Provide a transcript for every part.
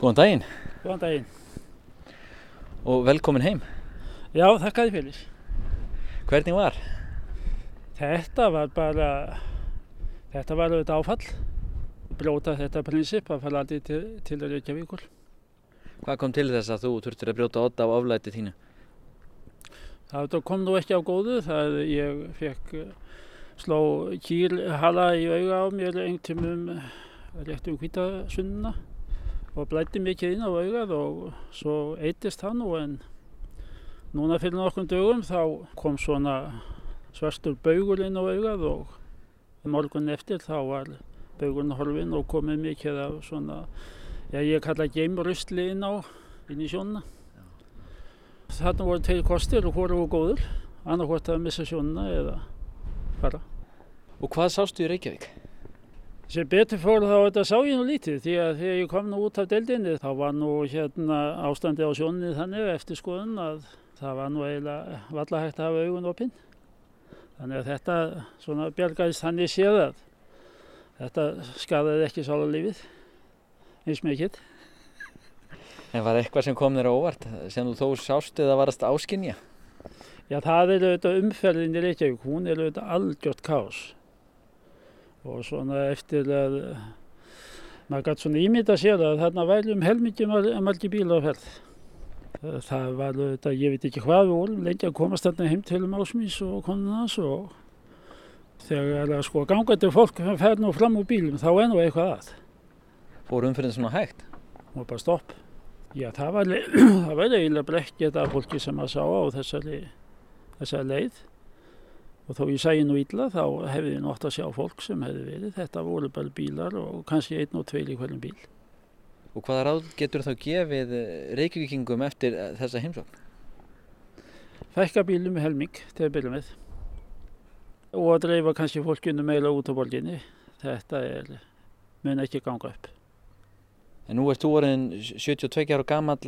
Góðan daginn Góðan daginn. og velkomin heim. Já, þakkaði fyrir. Hvernig var? Þetta var bara, þetta var auðvitað áfall. Bróta þetta prinsip að fara aldrei til, til Reykjavíkur. Hvað kom til þess að þú þurftir að brjóta odda á aflæti þínu? Það kom nú ekki á góðu. Það ég fekk eh, sló kýrhala í auga á mér tímum rétt um hvítasunnuna og blætti mikið inn á augað og svo eitist hann og en núna fyrir nokkrum dögum þá kom svona svartur baugur inn á augað og morgun eftir þá var baugurinn horfinn og komið mikið af svona, já ég kalla geimrustli inn á, inn í sjónuna. Þarna voru tveir kostir og hvort voru góður, annarkvort að missa sjónuna eða fara. Og hvað sástu í Reykjavík? Sem betur fór þá þetta sá ég nú lítið því að þegar ég kom nú út af deildinni þá var nú hérna ástandi á sjóninni þannig eftir skoðun að það var nú eiginlega valla hægt að hafa augun opinn. Þannig að þetta svona bjargaðist þannig séð að þetta skadaði ekki sála lífið eins mikið. En var eitthvað sem kom þér á óvart sem þú þó sást eða varast áskinja? Já það er auðvitað umferðin í Reykjavík, hún er auðvitað algjört kás og svona eftir að maður gæti svona ímynda sér að þarna væri um helmingi margi bíla á ferð. Það var auðvitað, ég veit ekki hvað við vorum lengi að komast þarna heim til um ásmís og konunans og þegar að sko gangandi fólk fer nú fram úr bílum þá er nú eitthvað að. Fór umfyrir svona hægt? Og bara stopp. Já það var, það var eiginlega brekkið af fólki sem að sá á þessari, þessari leið og þó ég sæði nú illa þá hefði ég nátt að sjá fólk sem hefði verið. Þetta voru bara bílar og kannski einn og tveil í hverjum bíl. Og hvaða ráð getur þá gefið reykjökingum eftir þessa heimsókn? Fækka bílum með helming til að byrja með og að dreifa kannski fólkinu meila út á borginni. Þetta er, mun ekki ganga upp. En nú ert þú orðin 72 ára gammal.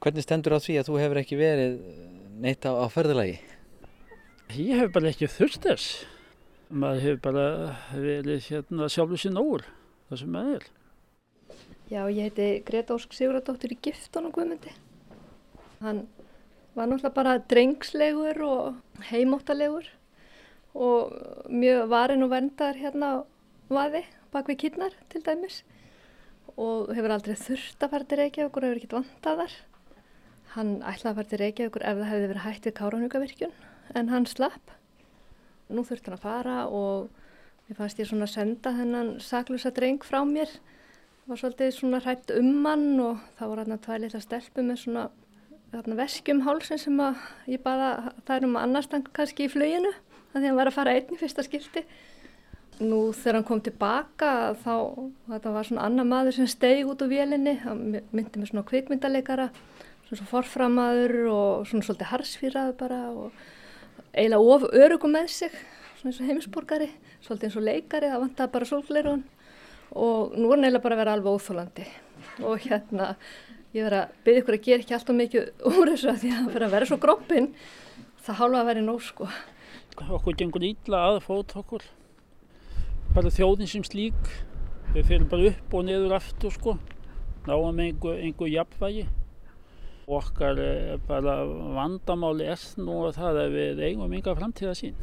Hvernig stendur á því að þú hefur ekki verið neitt á, á ferðalagi? Ég hef bara ekki þurft þess. Maður hefur bara verið hérna sjálfur sín óur, það sem maður er. Já, ég heiti Greta Ósk Siguradóttir í Giftunum Guðmundi. Hann var náttúrulega bara drengslegur og heimóttalegur og mjög varin og verndar hérna vaði bak við kýrnar til dæmis og hefur aldrei þurft að fara til Reykjavík og hefur ekkert vantað þar. Hann ætlaði að fara til Reykjavík ef það hefði verið hægt við Káranhugavirkjun en hann slapp. Nú þurft hann að fara og mér fannst ég svona að senda þennan saklusa dreng frá mér. Það var svolítið svona hrætt um hann og þá voru hann að tvæli þetta stelpu með svona veskjum hálsin sem að ég baða þær um annarstang kannski í fluginu að því hann var að fara einn í fyrsta skipti. Nú þegar hann kom tilbaka þá þetta var svona annar maður sem stegi út úr vélinni, hann myndi með svona kvikmyndalegara, svona svo forframaður og svona svolítið harsfýraður bara og eiginlega of örugum með sig, svona eins og heimisborgari, svolítið eins og leikari, það vantaði bara sólgleirun og nú er eiginlega bara að vera alveg óþólandi og hérna ég verði að byggja ykkur að gera ekki alltaf mikið úr þessu að því að fyrir að vera svo grópin, það hálfa að vera nóg sko. Okkur gengur ítla að fót okkur, bara þjóðin sem slík, við fyrir bara upp og niður aftur sko, náum einhver, einhver jafnvægi okkar bara vandamáli er nú að það að við eigum yngar framtíða sín.